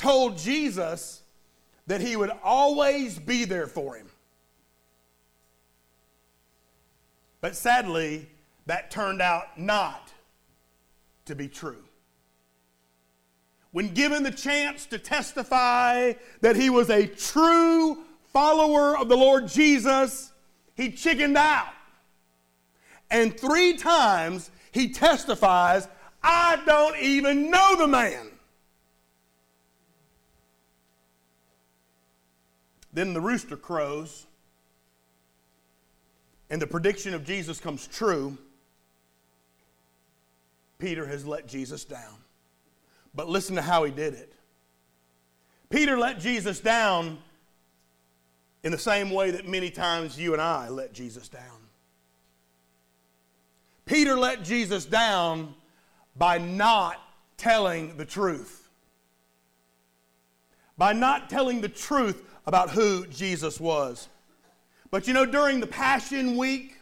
told Jesus that he would always be there for him. But sadly, that turned out not to be true. When given the chance to testify that he was a true follower of the Lord Jesus, he chickened out. And three times he testifies, I don't even know the man. Then the rooster crows, and the prediction of Jesus comes true. Peter has let Jesus down. But listen to how he did it. Peter let Jesus down in the same way that many times you and I let Jesus down. Peter let Jesus down by not telling the truth. By not telling the truth about who Jesus was. But you know, during the Passion Week,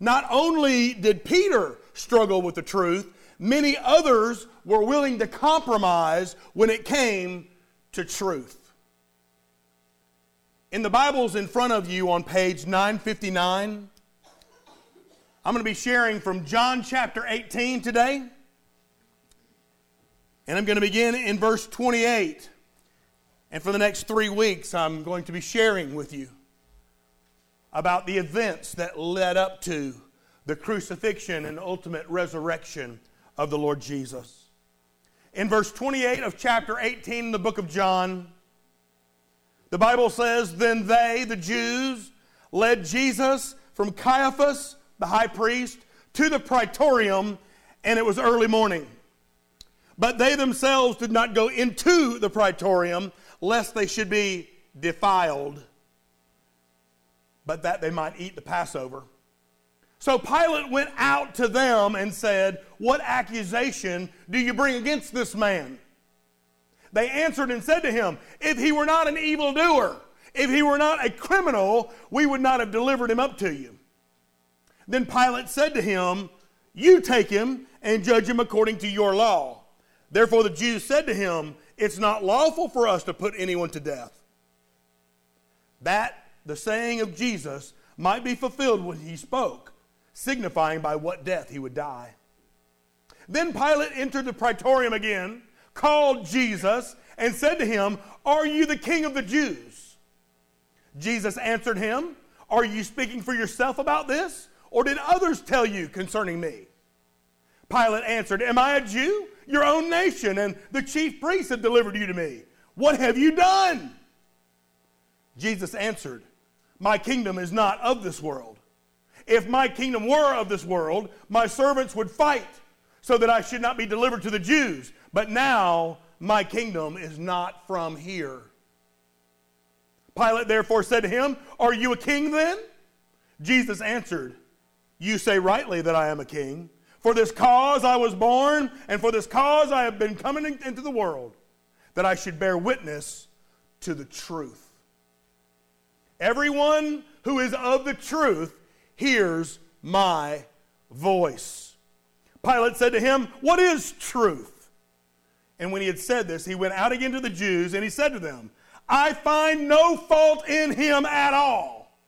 not only did Peter struggle with the truth, many others were willing to compromise when it came to truth. In the Bibles in front of you on page 959, I'm going to be sharing from John chapter 18 today. And I'm going to begin in verse 28. And for the next three weeks, I'm going to be sharing with you about the events that led up to the crucifixion and ultimate resurrection of the Lord Jesus. In verse 28 of chapter 18 in the book of John, the Bible says, Then they, the Jews, led Jesus from Caiaphas, the high priest, to the praetorium, and it was early morning. But they themselves did not go into the praetorium, lest they should be defiled, but that they might eat the Passover. So Pilate went out to them and said, What accusation do you bring against this man? They answered and said to him, If he were not an evildoer, if he were not a criminal, we would not have delivered him up to you. Then Pilate said to him, You take him and judge him according to your law. Therefore the Jews said to him, It's not lawful for us to put anyone to death. That the saying of Jesus might be fulfilled when he spoke, signifying by what death he would die. Then Pilate entered the praetorium again called Jesus and said to him, Are you the king of the Jews? Jesus answered him, Are you speaking for yourself about this? Or did others tell you concerning me? Pilate answered, Am I a Jew? Your own nation and the chief priests have delivered you to me. What have you done? Jesus answered, My kingdom is not of this world. If my kingdom were of this world, my servants would fight so that I should not be delivered to the Jews. But now my kingdom is not from here. Pilate therefore said to him, Are you a king then? Jesus answered, You say rightly that I am a king. For this cause I was born, and for this cause I have been coming into the world, that I should bear witness to the truth. Everyone who is of the truth hears my voice. Pilate said to him, What is truth? And when he had said this, he went out again to the Jews and he said to them, I find no fault in him at all.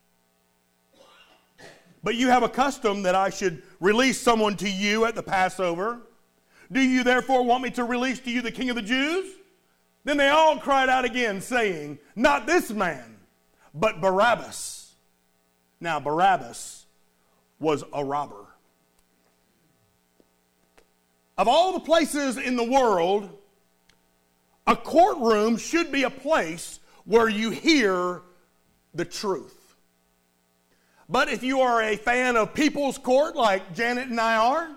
But you have a custom that I should release someone to you at the Passover. Do you therefore want me to release to you the king of the Jews? Then they all cried out again, saying, Not this man, but Barabbas. Now, Barabbas was a robber. Of all the places in the world, a courtroom should be a place where you hear the truth. But if you are a fan of People's Court, like Janet and I are,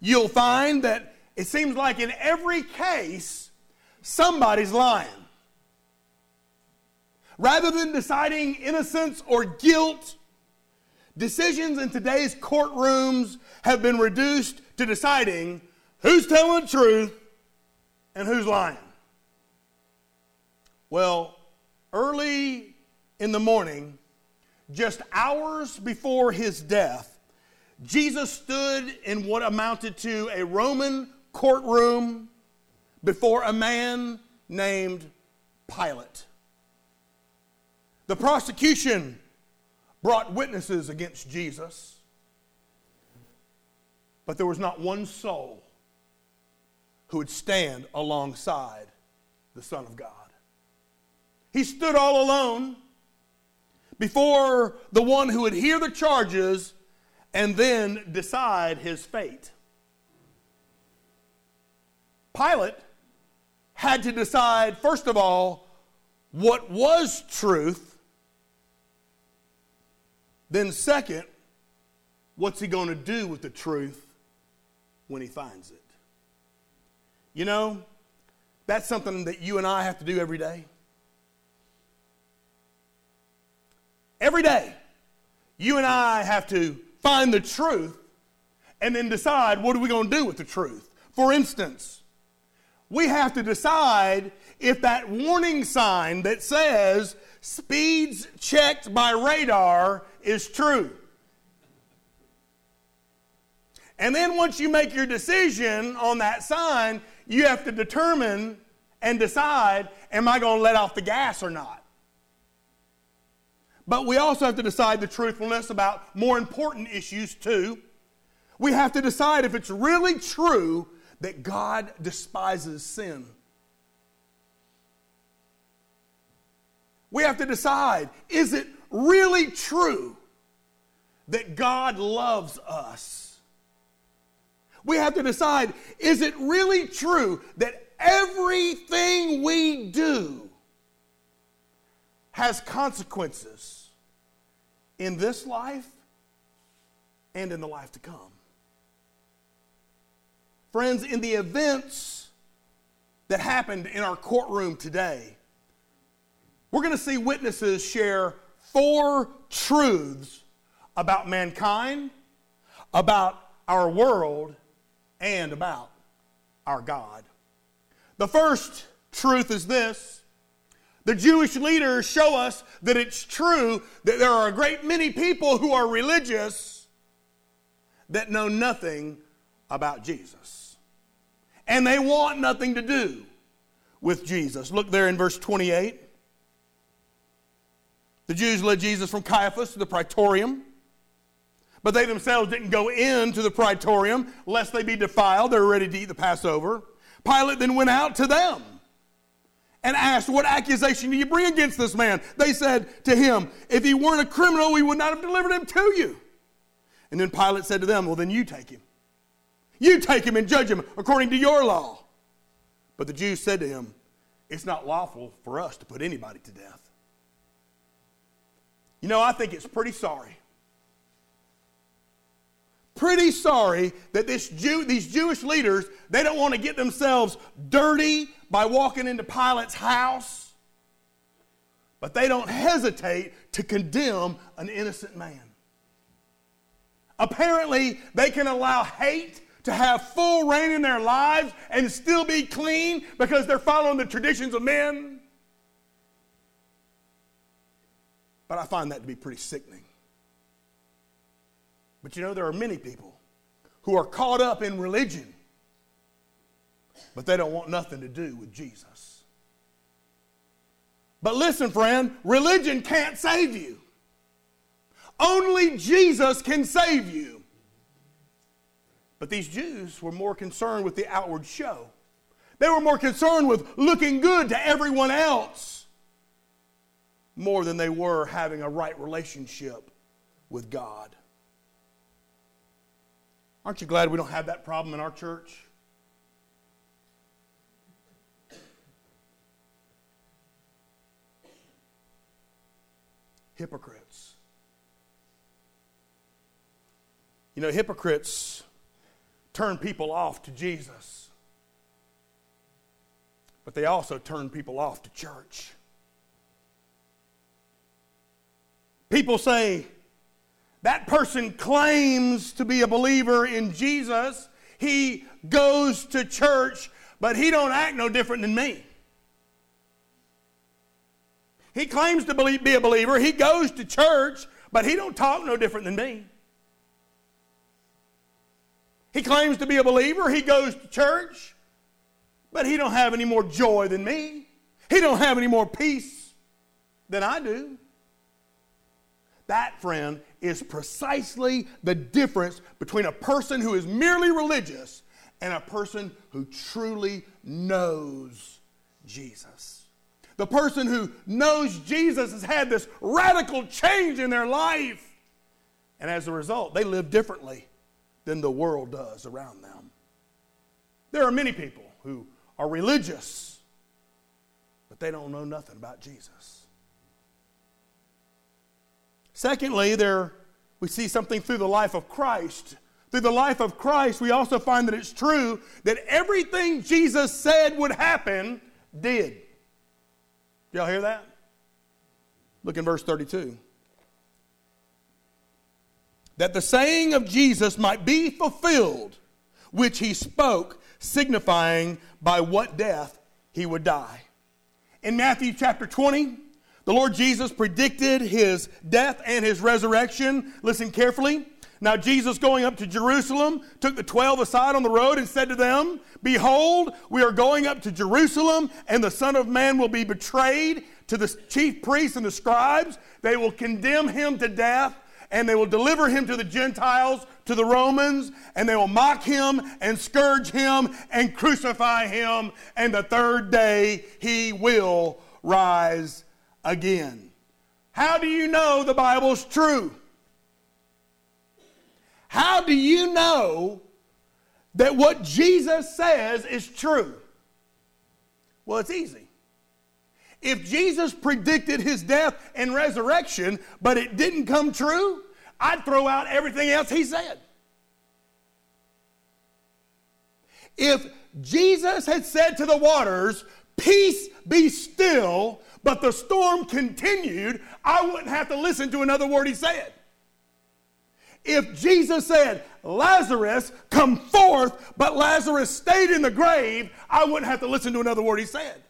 you'll find that it seems like in every case, somebody's lying. Rather than deciding innocence or guilt, decisions in today's courtrooms have been reduced to deciding who's telling the truth and who's lying. Well, early in the morning, just hours before his death, Jesus stood in what amounted to a Roman courtroom before a man named Pilate. The prosecution brought witnesses against Jesus, but there was not one soul who would stand alongside the Son of God. He stood all alone before the one who would hear the charges and then decide his fate. Pilate had to decide, first of all, what was truth. Then, second, what's he going to do with the truth when he finds it? You know, that's something that you and I have to do every day. Every day, you and I have to find the truth and then decide what are we going to do with the truth. For instance, we have to decide if that warning sign that says speeds checked by radar is true. And then once you make your decision on that sign, you have to determine and decide am I going to let off the gas or not? But we also have to decide the truthfulness about more important issues too. We have to decide if it's really true that God despises sin. We have to decide is it really true that God loves us? We have to decide is it really true that everything we do has consequences in this life and in the life to come. Friends, in the events that happened in our courtroom today, we're going to see witnesses share four truths about mankind, about our world, and about our God. The first truth is this the Jewish leaders show us that it's true that there are a great many people who are religious that know nothing about Jesus. And they want nothing to do with Jesus. Look there in verse 28. The Jews led Jesus from Caiaphas to the praetorium, but they themselves didn't go into the praetorium lest they be defiled. They were ready to eat the Passover. Pilate then went out to them and asked, What accusation do you bring against this man? They said to him, If he weren't a criminal, we would not have delivered him to you. And then Pilate said to them, Well, then you take him. You take him and judge him according to your law. But the Jews said to him, It's not lawful for us to put anybody to death. You know, I think it's pretty sorry. Pretty sorry that this Jew, these Jewish leaders, they don't want to get themselves dirty by walking into Pilate's house, but they don't hesitate to condemn an innocent man. Apparently, they can allow hate to have full reign in their lives and still be clean because they're following the traditions of men. But I find that to be pretty sickening. But you know, there are many people who are caught up in religion but they don't want nothing to do with Jesus. But listen, friend, religion can't save you. Only Jesus can save you. But these Jews were more concerned with the outward show. They were more concerned with looking good to everyone else more than they were having a right relationship with God. Aren't you glad we don't have that problem in our church? hypocrites. You know, hypocrites turn people off to Jesus, but they also turn people off to church. People say, that person claims to be a believer in Jesus. He goes to church, but he don't act no different than me. He claims to believe, be a believer. He goes to church, but he don't talk no different than me. He claims to be a believer. He goes to church, but he don't have any more joy than me. He don't have any more peace than I do. That, friend, is precisely the difference between a person who is merely religious and a person who truly knows Jesus. The person who knows Jesus has had this radical change in their life. And as a result, they live differently than the world does around them. There are many people who are religious, but they don't know nothing about Jesus. Secondly, there we see something through the life of Christ. Through the life of Christ, we also find that it's true that everything Jesus said would happen did. Y'all hear that? Look in verse 32. That the saying of Jesus might be fulfilled, which he spoke, signifying by what death he would die. In Matthew chapter 20, the Lord Jesus predicted his death and his resurrection. Listen carefully. Now, Jesus, going up to Jerusalem, took the twelve aside on the road and said to them, Behold, we are going up to Jerusalem, and the Son of Man will be betrayed to the chief priests and the scribes. They will condemn him to death, and they will deliver him to the Gentiles, to the Romans, and they will mock him and scourge him and crucify him, and the third day he will rise again. How do you know the Bible's true? How do you know that what Jesus says is true? Well, it's easy. If Jesus predicted his death and resurrection, but it didn't come true, I'd throw out everything else he said. If Jesus had said to the waters, Peace be still, but the storm continued, I wouldn't have to listen to another word he said. If Jesus said, Lazarus, come forth, but Lazarus stayed in the grave, I wouldn't have to listen to another word he said.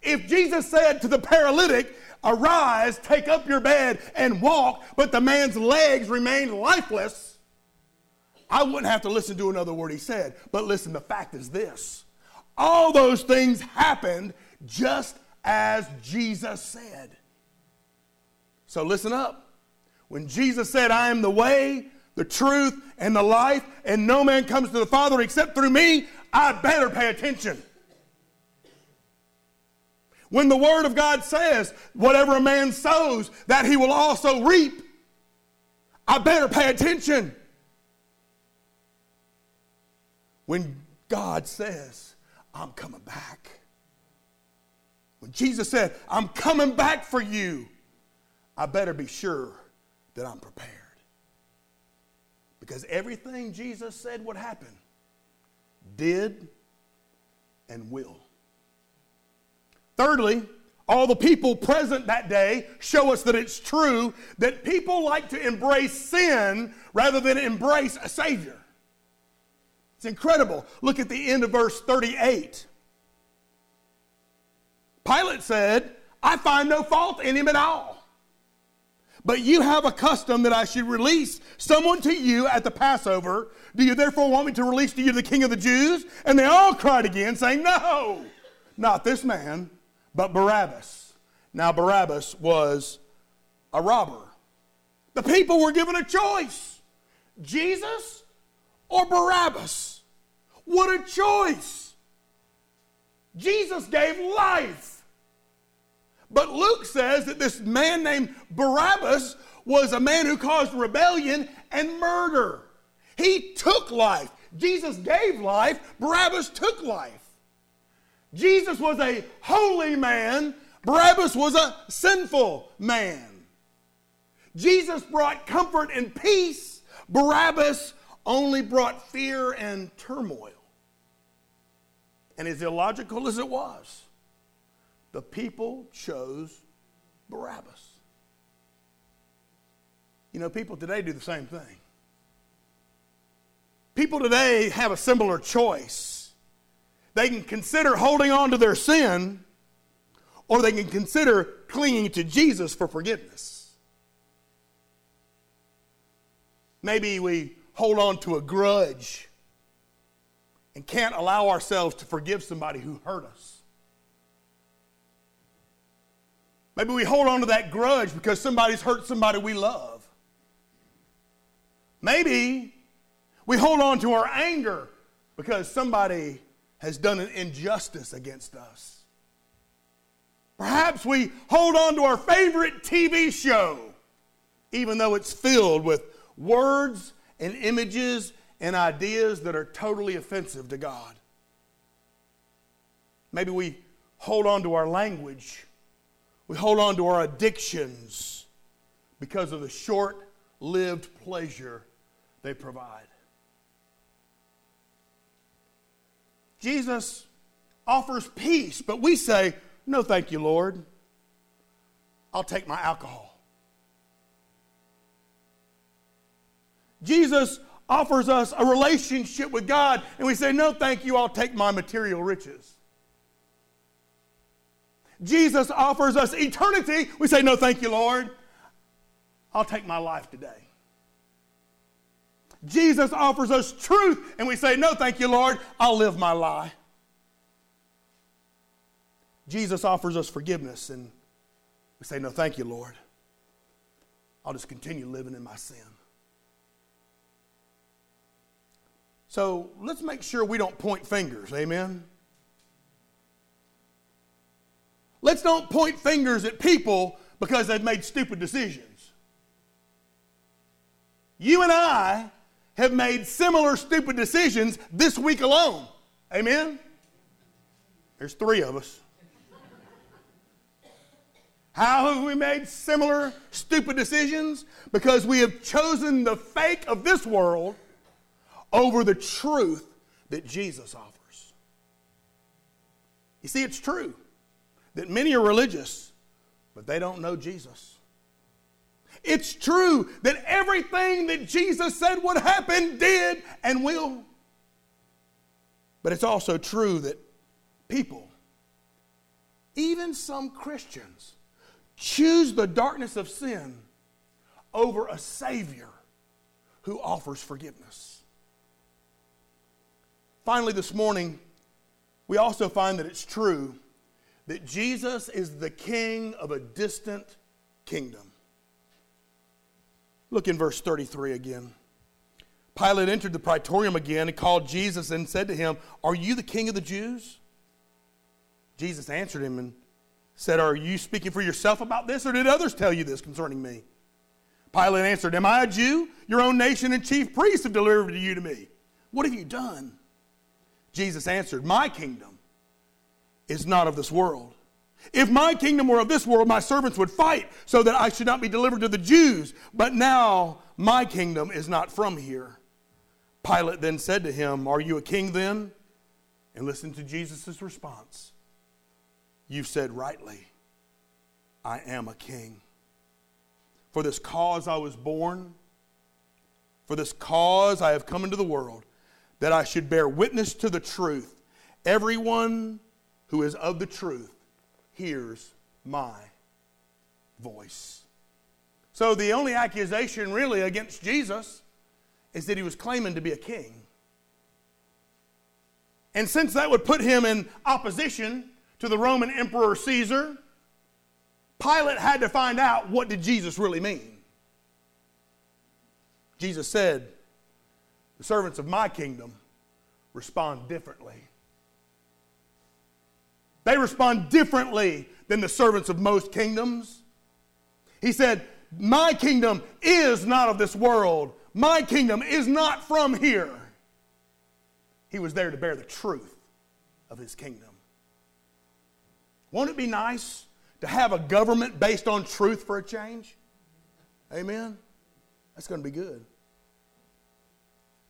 If Jesus said to the paralytic, Arise, take up your bed, and walk, but the man's legs remained lifeless, I wouldn't have to listen to another word he said. But listen, the fact is this all those things happened just as Jesus said. So listen up. When Jesus said, I am the way, the truth, and the life, and no man comes to the Father except through me, I better pay attention. When the Word of God says, whatever a man sows, that he will also reap, I better pay attention. When God says, I'm coming back. When Jesus said, I'm coming back for you, I better be sure that I'm prepared. Because everything Jesus said would happen did and will. Thirdly, all the people present that day show us that it's true that people like to embrace sin rather than embrace a Savior. It's incredible. Look at the end of verse 38. Pilate said, I find no fault in him at all. But you have a custom that I should release someone to you at the Passover. Do you therefore want me to release to you the king of the Jews? And they all cried again, saying, No, not this man, but Barabbas. Now, Barabbas was a robber. The people were given a choice Jesus or Barabbas. What a choice! Jesus gave life. But Luke says that this man named Barabbas was a man who caused rebellion and murder. He took life. Jesus gave life, Barabbas took life. Jesus was a holy man, Barabbas was a sinful man. Jesus brought comfort and peace, Barabbas only brought fear and turmoil. And as illogical as it was, the people chose Barabbas. You know, people today do the same thing. People today have a similar choice. They can consider holding on to their sin, or they can consider clinging to Jesus for forgiveness. Maybe we hold on to a grudge and can't allow ourselves to forgive somebody who hurt us. Maybe we hold on to that grudge because somebody's hurt somebody we love. Maybe we hold on to our anger because somebody has done an injustice against us. Perhaps we hold on to our favorite TV show, even though it's filled with words and images and ideas that are totally offensive to God. Maybe we hold on to our language, we hold on to our addictions because of the short lived pleasure they provide. Jesus offers peace, but we say, No, thank you, Lord. I'll take my alcohol. Jesus offers us a relationship with God, and we say, No, thank you, I'll take my material riches. Jesus offers us eternity. We say, No, thank you, Lord. I'll take my life today. Jesus offers us truth, and we say, No, thank you, Lord. I'll live my lie. Jesus offers us forgiveness, and we say, No, thank you, Lord. I'll just continue living in my sin. So let's make sure we don't point fingers. Amen. Let's don't point fingers at people because they've made stupid decisions. You and I have made similar stupid decisions this week alone. Amen? There's three of us. How have we made similar stupid decisions? Because we have chosen the fake of this world over the truth that Jesus offers. You see, it's true that many are religious, but they don't know Jesus. It's true that everything that Jesus said would happen did and will. But it's also true that people, even some Christians, choose the darkness of sin over a Savior who offers forgiveness. Finally, this morning, we also find that it's true that Jesus is the king of a distant kingdom. Look in verse 33 again. Pilate entered the praetorium again and called Jesus and said to him, Are you the king of the Jews? Jesus answered him and said, Are you speaking for yourself about this, or did others tell you this concerning me? Pilate answered, Am I a Jew? Your own nation and chief priests have delivered you to me. What have you done? Jesus answered, My kingdom is not of this world. If my kingdom were of this world, my servants would fight so that I should not be delivered to the Jews. But now my kingdom is not from here. Pilate then said to him, Are you a king then? And listen to Jesus' response. You've said rightly, I am a king. For this cause I was born, for this cause I have come into the world, that I should bear witness to the truth. Everyone who is of the truth hears my voice. So the only accusation really against Jesus is that he was claiming to be a king. And since that would put him in opposition to the Roman Emperor Caesar, Pilate had to find out what did Jesus really mean. Jesus said, "The servants of my kingdom respond differently they respond differently than the servants of most kingdoms. He said, My kingdom is not of this world. My kingdom is not from here. He was there to bear the truth of his kingdom. Won't it be nice to have a government based on truth for a change? Amen? That's going to be good.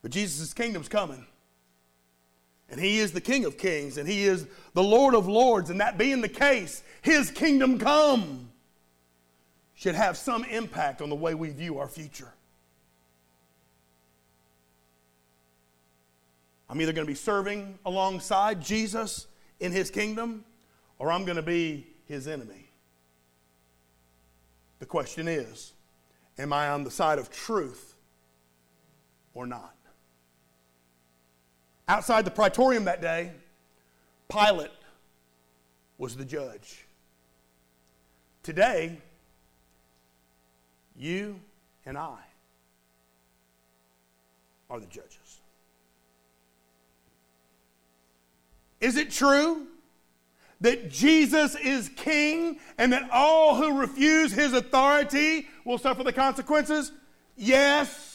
But Jesus' kingdom's coming. And he is the King of kings, and he is the Lord of lords. And that being the case, his kingdom come should have some impact on the way we view our future. I'm either going to be serving alongside Jesus in his kingdom, or I'm going to be his enemy. The question is Am I on the side of truth or not? Outside the praetorium that day, Pilate was the judge. Today, you and I are the judges. Is it true that Jesus is king and that all who refuse his authority will suffer the consequences? Yes.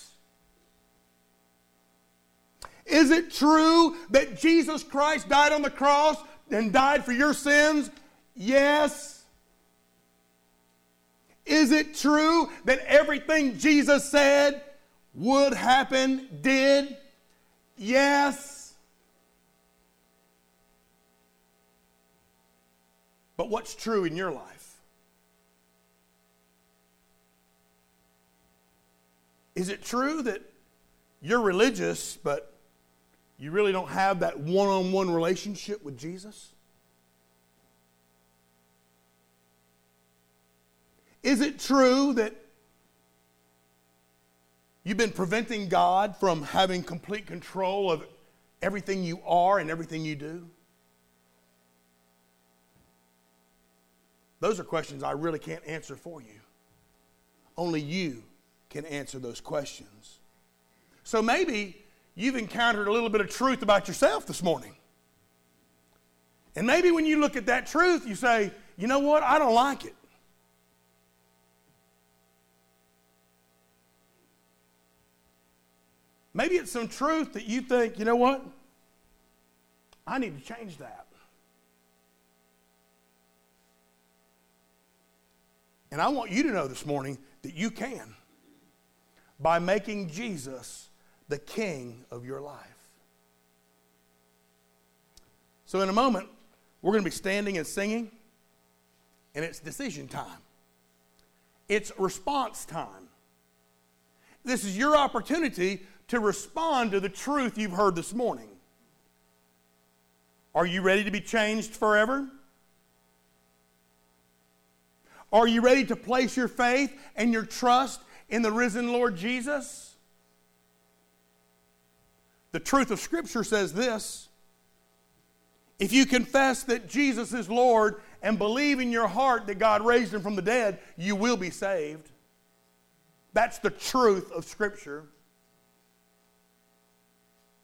Is it true that Jesus Christ died on the cross and died for your sins? Yes. Is it true that everything Jesus said would happen did? Yes. But what's true in your life? Is it true that you're religious, but you really don't have that one on one relationship with Jesus? Is it true that you've been preventing God from having complete control of everything you are and everything you do? Those are questions I really can't answer for you. Only you can answer those questions. So maybe you've encountered a little bit of truth about yourself this morning. And maybe when you look at that truth, you say, you know what? I don't like it. Maybe it's some truth that you think, you know what? I need to change that. And I want you to know this morning that you can by making Jesus the king of your life. So, in a moment, we're going to be standing and singing, and it's decision time. It's response time. This is your opportunity to respond to the truth you've heard this morning. Are you ready to be changed forever? Are you ready to place your faith and your trust in the risen Lord Jesus? The truth of Scripture says this if you confess that Jesus is Lord and believe in your heart that God raised him from the dead, you will be saved. That's the truth of Scripture.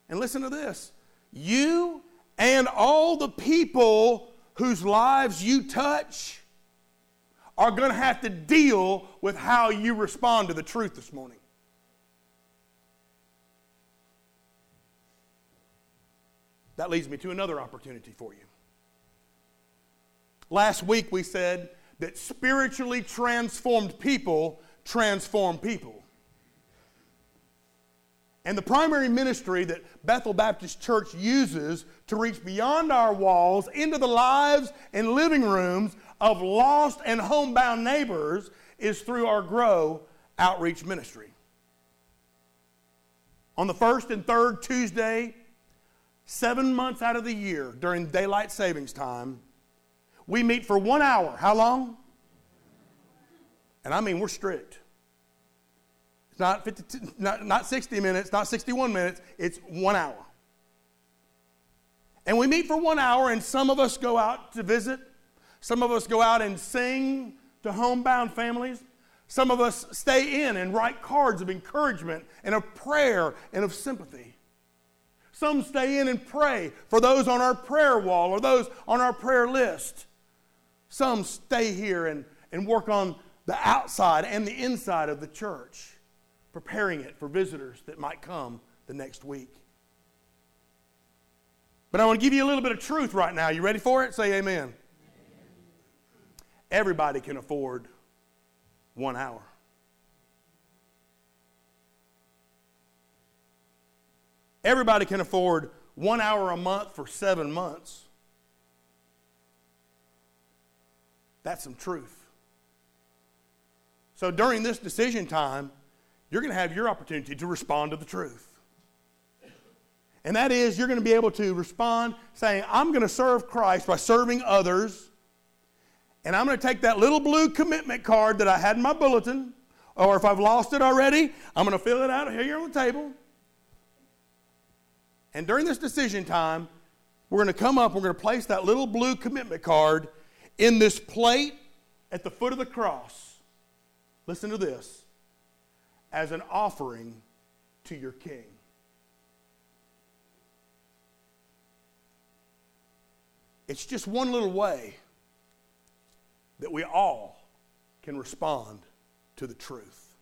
And listen to this you and all the people whose lives you touch are going to have to deal with how you respond to the truth this morning. That leads me to another opportunity for you. Last week we said that spiritually transformed people transform people. And the primary ministry that Bethel Baptist Church uses to reach beyond our walls into the lives and living rooms of lost and homebound neighbors is through our Grow outreach ministry. On the first and third Tuesday, seven months out of the year during daylight savings time, we meet for one hour. How long? And I mean, we're strict. It's not, 50, not, not 60 minutes, not 61 minutes, it's one hour. And we meet for one hour, and some of us go out to visit. Some of us go out and sing to homebound families. Some of us stay in and write cards of encouragement and of prayer and of sympathy. Some stay in and pray for those on our prayer wall or those on our prayer list. Some stay here and, and work on the outside and the inside of the church preparing it for visitors that might come the next week. But I want to give you a little bit of truth right now. You ready for it? Say amen. amen. Everybody can afford one hour. Everybody can afford one hour a month for seven months. That's some truth. So during this decision time, you're going to have your opportunity to respond to the truth. And that is, you're going to be able to respond saying, I'm going to serve Christ by serving others. And I'm going to take that little blue commitment card that I had in my bulletin, or if I've lost it already, I'm going to fill it out here on the table. And during this decision time, we're going to come up, we're going to place that little blue commitment card in this plate at the foot of the cross. Listen to this as an offering to your king. It's just one little way that we all can respond to the truth.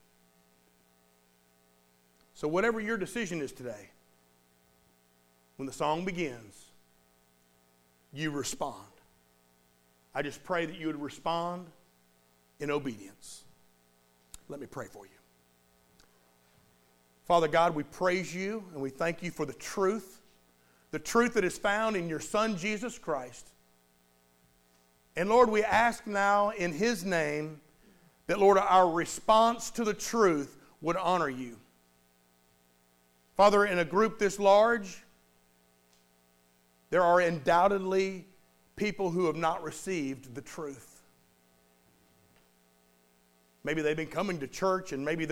So, whatever your decision is today, when the song begins, you respond. I just pray that you would respond in obedience. Let me pray for you. Father God, we praise you and we thank you for the truth, the truth that is found in your Son, Jesus Christ. And Lord, we ask now in His name that, Lord, our response to the truth would honor you. Father, in a group this large, there are undoubtedly people who have not received the truth. Maybe they've been coming to church and maybe